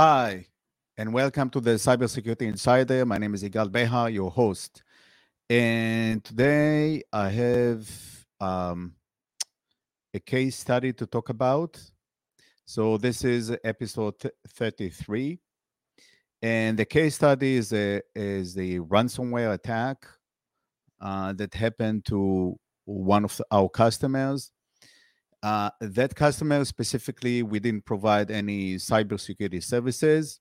Hi, and welcome to the Cybersecurity Insider. My name is Yigal Behar, your host. And today I have um, a case study to talk about. So this is episode 33. And the case study is a is a ransomware attack uh, that happened to one of our customers. Uh, that customer specifically, we didn't provide any cybersecurity services.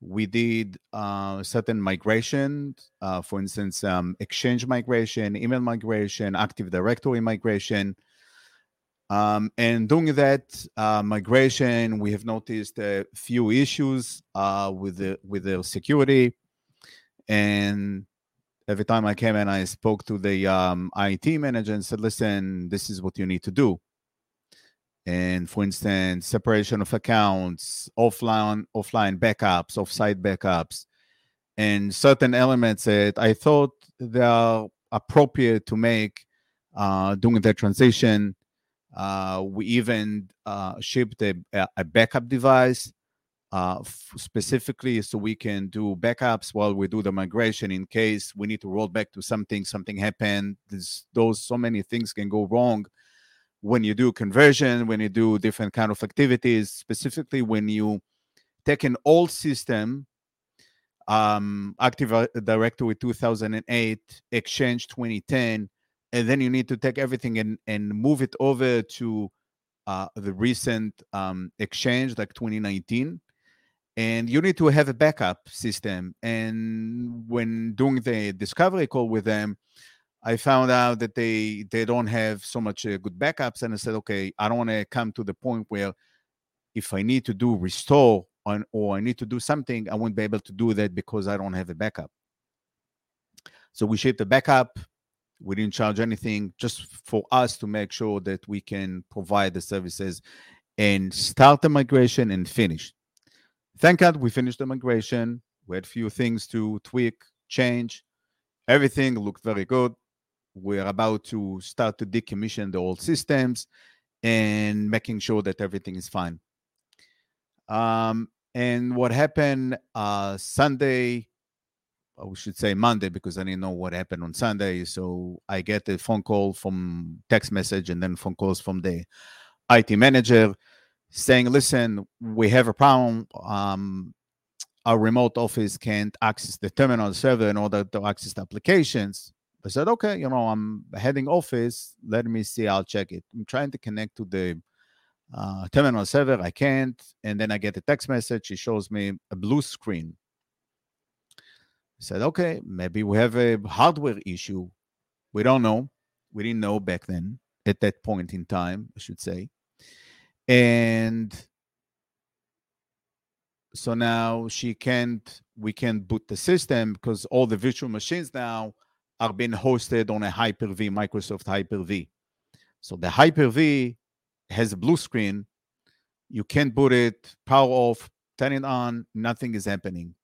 We did uh, certain migration, uh, for instance, um, Exchange migration, email migration, Active Directory migration. Um, and doing that uh, migration, we have noticed a few issues uh, with the with their security. And every time I came and I spoke to the um, IT manager and said, "Listen, this is what you need to do." And for instance, separation of accounts, offline offline backups, offsite backups, and certain elements that I thought they are appropriate to make uh, during the transition uh, we even uh, shipped a, a, backup device uh, f- specifically so we can do backups while we do the migration in case we need to roll back to something, something happened. There's those so many things can go wrong when you do conversion, when you do different kind of activities, specifically when you take an old system, um, Active Directory 2008, Exchange 2010, and then you need to take everything and, and move it over to uh, the recent um, exchange like 2019 and you need to have a backup system and when doing the discovery call with them i found out that they they don't have so much uh, good backups and i said okay i don't want to come to the point where if i need to do restore on, or i need to do something i won't be able to do that because i don't have a backup so we shipped a backup we didn't charge anything just for us to make sure that we can provide the services and start the migration and finish. Thank God we finished the migration. We had few things to tweak, change. Everything looked very good. We're about to start to decommission the old systems and making sure that everything is fine. Um, and what happened uh, Sunday we should say Monday because I didn't know what happened on Sunday. So I get a phone call from text message and then phone calls from the IT manager saying, "Listen, we have a problem. Um, our remote office can't access the terminal server in order to access the applications." I said, "Okay, you know, I'm heading office. Let me see. I'll check it. I'm trying to connect to the." Uh, terminal server, I can't, and then I get a text message. It shows me a blue screen said, okay, maybe we have a hardware issue. We don't know. We didn't know back then, at that point in time, I should say. And so now she can't, we can't boot the system because all the virtual machines now are being hosted on a Hyper V, Microsoft Hyper V. So the Hyper V has a blue screen. You can't boot it, power off, turn it on, nothing is happening.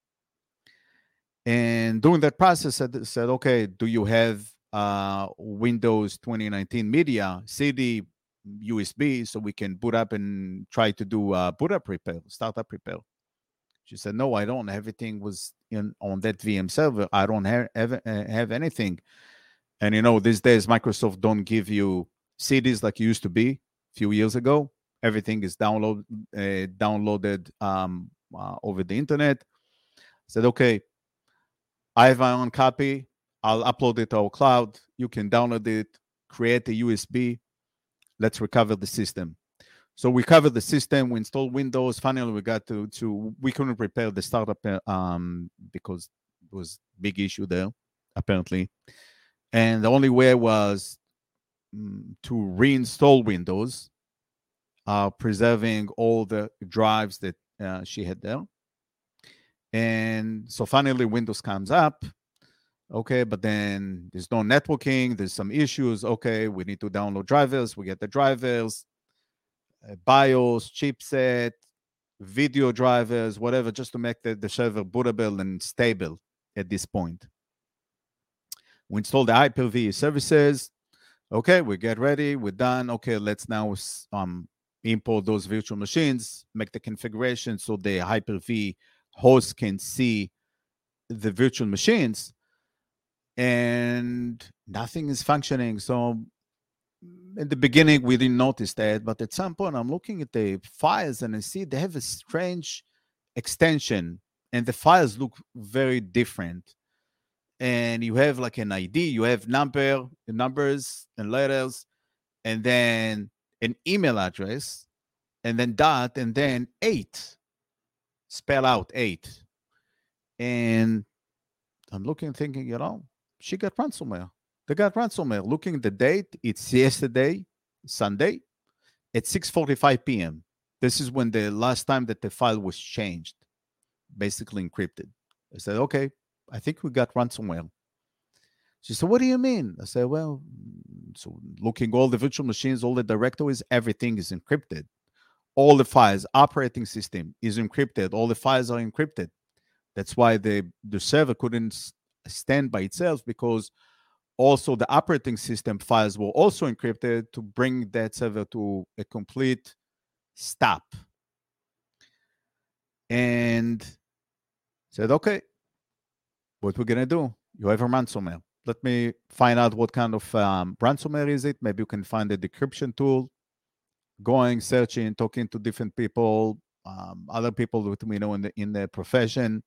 And during that process, said, said okay, do you have uh, Windows 2019 Media CD USB so we can boot up and try to do uh, boot up repair, startup repair? She said, no, I don't. Everything was in on that VM server. I don't have have, uh, have anything. And you know, these days Microsoft don't give you CDs like used to be a few years ago. Everything is download uh, downloaded um, uh, over the internet. I said, okay, I have my own copy. I'll upload it to our cloud. You can download it, create a USB. Let's recover the system. So we covered the system. We installed Windows. Finally, we got to to we couldn't repair the startup uh, um, because it was big issue there apparently, and the only way was um, to reinstall Windows, uh, preserving all the drives that uh, she had there. And so finally, Windows comes up. Okay, but then there's no networking, there's some issues. Okay, we need to download drivers. We get the drivers, uh, BIOS, chipset, video drivers, whatever, just to make the, the server bootable and stable at this point. We install the Hyper-V services. Okay, we get ready. We're done. Okay, let's now um, import those virtual machines, make the configuration so the Hyper-V host can see the virtual machines, and nothing is functioning. So in the beginning, we didn't notice that, but at some point, I'm looking at the files and I see they have a strange extension, and the files look very different. And you have like an ID, you have number, numbers and letters, and then an email address, and then dot, and then eight. Spell out eight. And I'm looking, thinking, you know, she got ransomware. They got ransomware. Uh, looking at the date, it's yesterday, Sunday, at 6:45 p.m. This is when the last time that the file was changed, basically encrypted. I said, okay, I think we got ransomware. She said, What do you mean? I said, Well, mm, so looking all the virtual machines, all the directories, everything is encrypted. All the files, operating system is encrypted. All the files are encrypted. That's why the, the server couldn't stand by itself because also the operating system files were also encrypted to bring that server to a complete stop. And said, okay, what we're gonna do? You have a ransomware let me find out what kind of um, ransomware is it. Maybe you can find a decryption tool. Going, searching, talking to different people, um, other people that we know in the in the profession.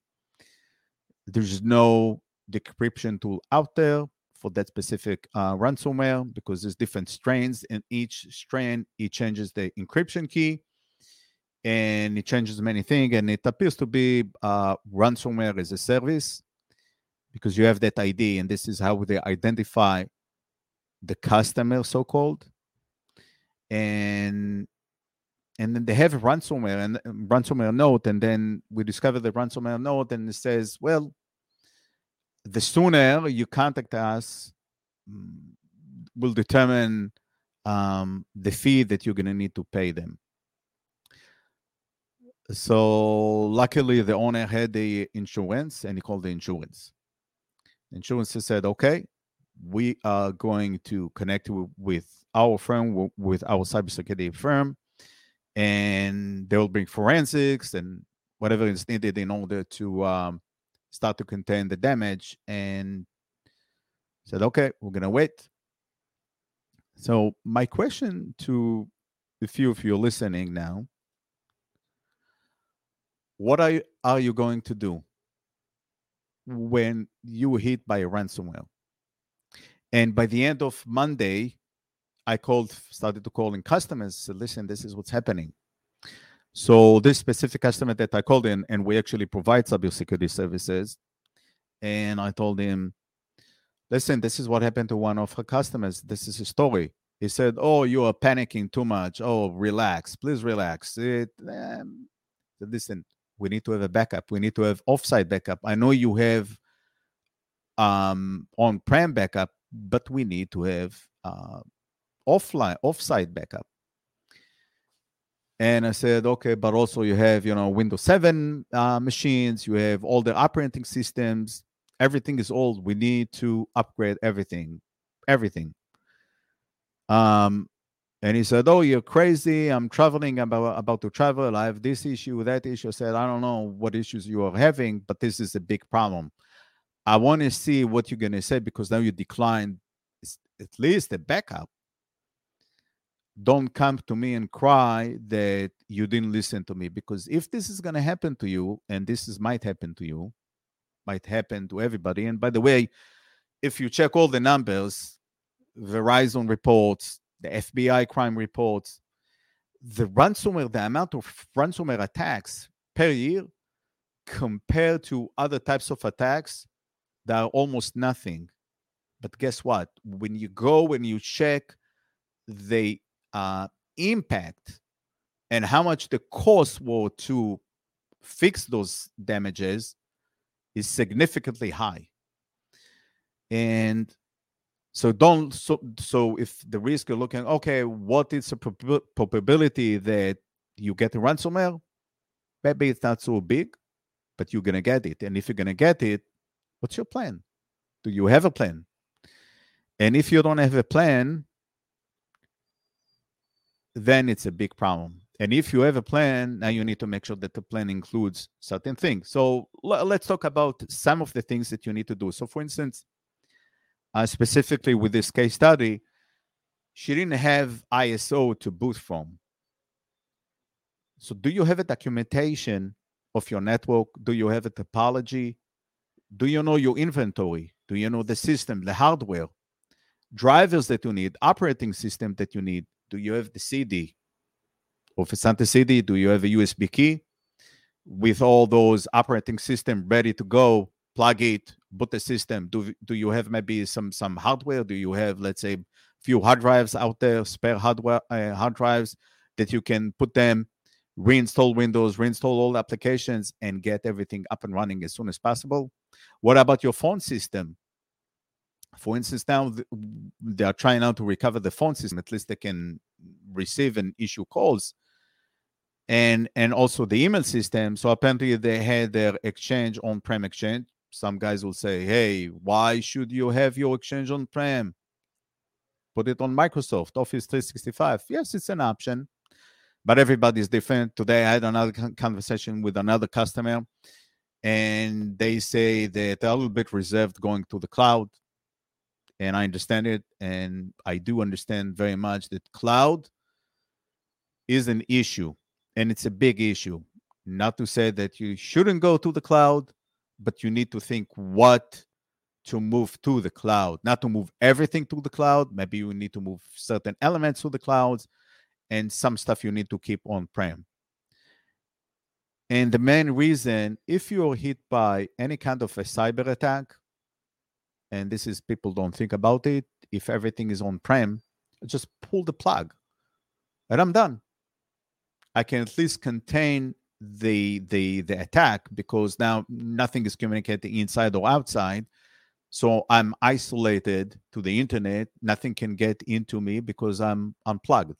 There's no decryption tool out there for that specific uh, ransomware because there's different strains, and each strain it changes the encryption key, and it changes many things, and it appears to be uh, ransomware as a service because you have that ID, and this is how they identify the customer, so called. And and then they have a ransomware and um, ransomware note, and then we discover the ransomware note, and it says, well, the sooner you contact us, mm, will determine um, the fee that you're going to need to pay them. So luckily, the owner had the insurance, and he called the insurance insurance said, okay, we are going to connect with our firm, with our cybersecurity firm, and they will bring forensics and whatever is needed in order to um, start to contain the damage. And said, okay, we're going to wait. So, my question to a few of you listening now what are you, are you going to do when you were hit by a ransomware. And by the end of Monday, I called, started to call in customers, said, listen, this is what's happening. So this specific customer that I called in, and we actually provide cybersecurity services, and I told him, listen, this is what happened to one of her customers. This is a story. He said, oh, you are panicking too much. Oh, relax, please relax. It, um, listen, we need to have a backup. We need to have offsite backup. I know you have um, on-prem backup, but we need to have uh, offline offsite backup. And I said, okay, but also you have, you know, Windows 7 uh, machines, you have all the operating systems, everything is old. We need to upgrade everything, everything. Um, and he said, "Oh, you're crazy. I'm traveling. I'm about, about to travel. I have this issue, that issue." I said, "I don't know what issues you are having, but this is a big problem. I want to see what you're going to say because now you declined at least a backup. Don't come to me and cry that you didn't listen to me because if this is going to happen to you, and this is might happen to you, might happen to everybody. And by the way, if you check all the numbers, Verizon reports the FBI crime reports, the ransomware, the amount of ransomware attacks per year compared to other types of attacks, they are almost nothing. But guess what? When you go and you check the uh, impact and how much the cost were to fix those damages is significantly high. And so don't so so if the risk you're looking, okay, what is the prob- probability that you get a ransomware? Maybe it's not so big, but you're gonna get it. And if you're gonna get it, what's your plan? Do you have a plan? And if you don't have a plan, then it's a big problem. And if you have a plan, now you need to make sure that the plan includes certain things. So l- let's talk about some of the things that you need to do. So, for instance, uh, specifically with this case study, she didn't have ISO to boot from. So, do you have a documentation of your network? Do you have a topology? Do you know your inventory? Do you know the system, the hardware, drivers that you need, operating system that you need? Do you have the CD? Not the CD, do you have a USB key with all those operating system ready to go? Plug it, boot the system. Do do you have maybe some some hardware? Do you have let's say few hard drives out there, spare hardware uh, hard drives that you can put them reinstall Windows, reinstall all applications, and get everything up and running as soon as possible. What about your phone system? For instance, now they are trying now to recover the phone system. At least they can receive and issue calls, and and also the email system. So apparently they had their exchange on-prem exchange. Some guys will say, "Hey, why should you have your exchange on-prem? Put it on Microsoft Office 365." Yes, it's an option but everybody's different. Today, I had another conversation with another customer, and they say that they're a little bit reserved going to the cloud. And I understand it, and I do understand very much that cloud is an issue, and it's a big issue. Not to say that you shouldn't go to the cloud, but you need to think what to move to the cloud, not to move everything to the cloud. Maybe you need to move certain elements to the clouds and some stuff you need to keep on prem. And the main reason, if you're hit by any kind of a cyber attack, and this is people don't think about it, if everything is on prem, just pull the plug and I'm done. I can at least contain the the the attack because now nothing is communicating inside or outside. So I'm isolated to the internet. Nothing can get into me because I'm unplugged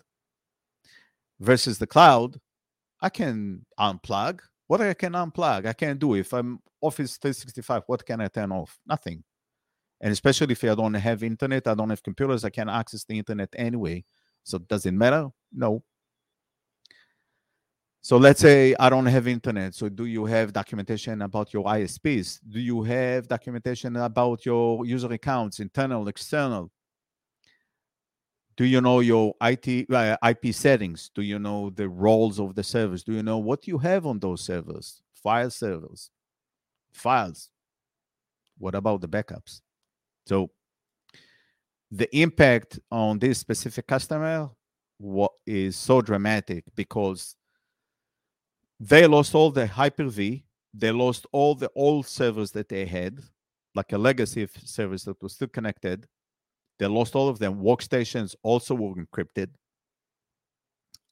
versus the cloud, I can unplug. What I can unplug, I can do. If I'm Office 365, what can I turn off? Nothing. And especially if I don't have internet, I don't have computers, I can't access the internet anyway. So does it matter? No. So let's say I don't have internet. So do you have documentation about your ISPs? Do you have documentation about your user accounts, internal, external? do you know your IT uh, IP settings? Do you know the roles of the servers? Do you know what you have on those servers? File servers, files. What about the backups? So the impact on this specific customer what is so dramatic because they lost all the Hyper-V, they lost all the old servers that they had, like a legacy service that was still connected they lost all of them. Workstations also were encrypted.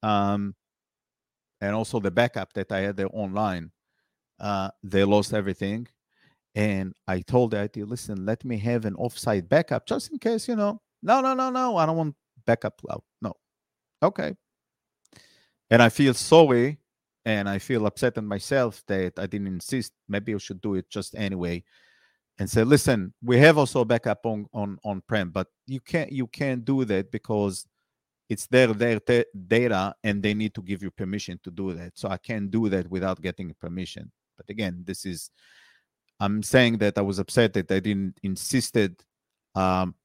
Um, and also the backup that I had there online, uh, they lost everything. And I told the IT, listen, let me have an offsite backup just in case, you know. No, no, no, no. I don't want backup cloud. No. Okay. And I feel sorry and I feel upset at myself that I didn't insist. Maybe I should do it just anyway and say, listen, we have also backup on on on prem, but you can't you can't do that because it's their their te- data and they need to give you permission to do that. So I can't do that without getting permission. But again, this is I'm saying that I was upset that I didn't insisted um,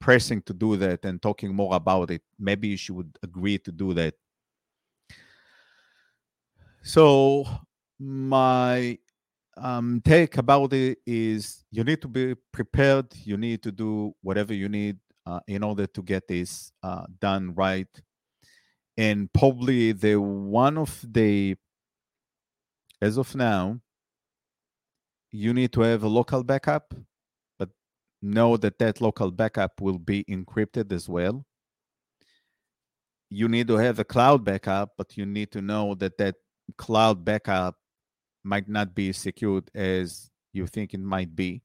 pressing to do that and talking more about it. Maybe she would agree to do that. So my um, take about it is you need to be prepared. You need to do whatever you need uh, in order to get this uh, done right. And probably the one of the, as of now, you need to have a local backup, but know that that local backup will be encrypted as well. You need to have a cloud backup, but you need to know that that cloud backup might not be secured as you think it might be.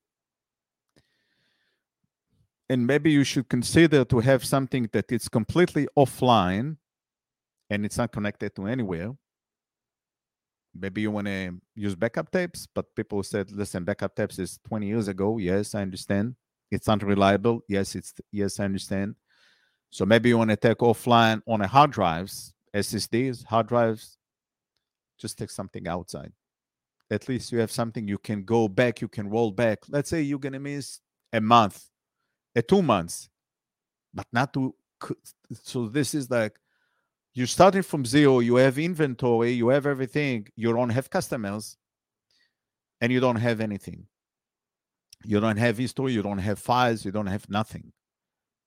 And maybe you should consider to have something that is completely offline and it's not connected to anywhere. Maybe you want to use backup tapes, but people said, listen, backup tapes is 20 years ago. Yes, I understand. It's unreliable. Yes, it's yes, I understand. So maybe you want to take offline on a hard drives, SSDs, hard drives. Just take something outside. At least you have something you can go back, you can roll back. Let's say you're gonna miss a month, a two months, but not to. So this is like you're starting from zero. You have inventory, you have everything. You don't have customers, and you don't have anything. You don't have history. You don't have files. You don't have nothing.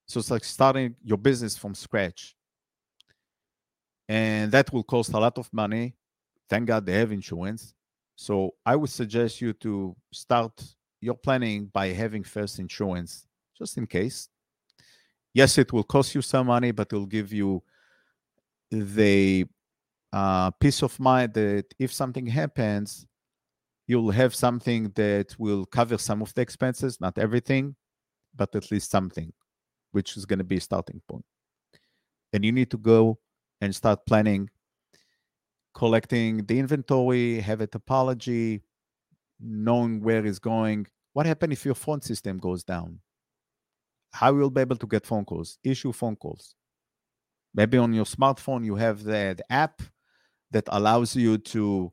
So it's like starting your business from scratch. And that will cost a lot of money. Thank God they have insurance. So I would suggest you to start your planning by having first insurance, just in case. Yes, it will cost you some money, but it will give you the uh, peace of mind that if something happens, you'll have something that will cover some of the expenses, not everything, but at least something which is going to be a starting point. And you need to go and start planning, collecting the inventory, have a topology, knowing where it's going. What happens if your phone system goes down? How you'll be able to get phone calls, issue phone calls. Maybe on your smartphone you have the, the app that allows you to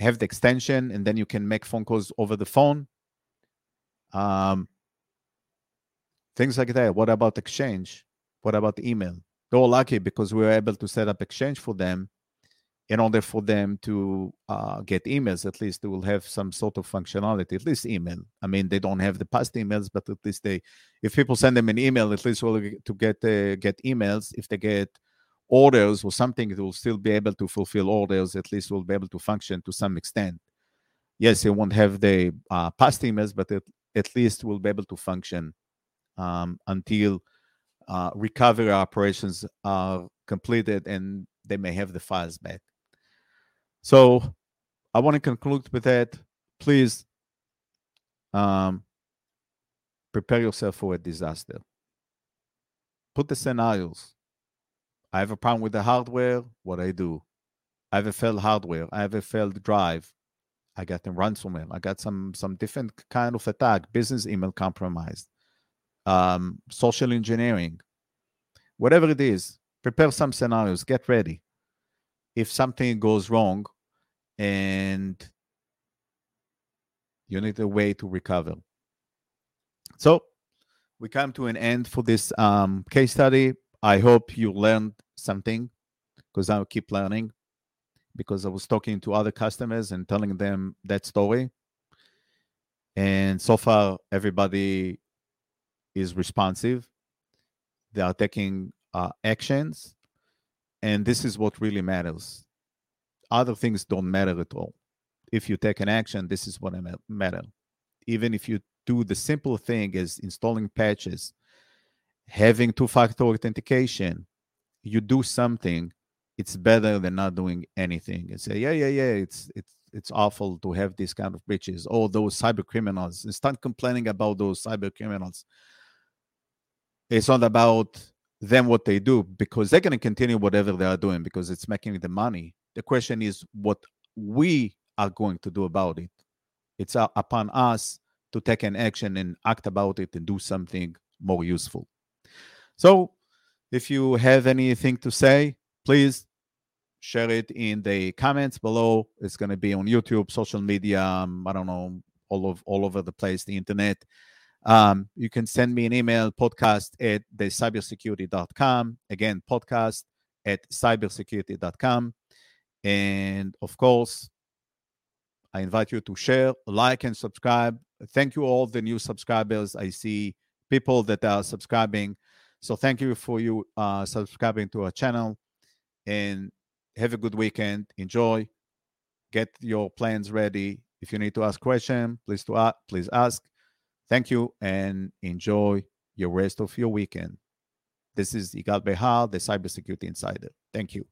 have the extension and then you can make phone calls over the phone. Um, things like that. What about Exchange? What about email? They were lucky because we were able to set up Exchange for them in order for them to uh, get emails. At least they will have some sort of functionality, at least email. I mean, they don't have the past emails, but at least they, if people send them an email, at least will to get uh, get emails. If they get orders or something, they will still be able to fulfill orders. At least will be able to function to some extent. Yes, they won't have the uh, past emails, but at, at least will be able to function um, until uh, recovery operations are completed and they may have the files back. So I want to conclude with that. Please um, prepare yourself for a disaster. Put the scenarios. I have a problem with the hardware. What I do? I have a failed hardware. I have a failed drive. I got a ransomware. I got some some different kind of attack. Business email compromised um, social engineering, whatever it is, prepare some scenarios, get ready. If something goes wrong and you need a way to recover. So we come to an end for this um, case study. I hope you learned something because I'll keep learning because I was talking to other customers and telling them that story. And so far, everybody is responsive. They are taking uh, actions. And this is what really matters. Other things don't matter at all. If you take an action, this is what matter. Even if you do the simple thing as installing patches, having two-factor authentication, you do something, it's better than not doing anything and say, yeah, yeah, yeah, it's it's it's awful to have these kind of breaches. All those cyber criminals and start complaining about those cyber criminals it's not about them what they do because they're going to continue whatever they are doing because it's making the money. The question is what we are going to do about it. It's upon us to take an action and act about it and do something more useful. So, if you have anything to say, please share it in the comments below. It's going to be on YouTube, social media, um, I don't know, all of all over the place, the internet. Um, you can send me an email, podcast at the cybersecurity.com. Again, podcast at cybersecurity.com. And of course, I invite you to share, like, and subscribe. Thank you all the new subscribers. I see people that are subscribing. So thank you for you uh, subscribing to our channel and have a good weekend. Enjoy. Get your plans ready. If you need to ask question, please to uh, please ask. Thank you and enjoy your rest of your weekend. This is Yigal Behar, the Cybersecurity Insider. Thank you.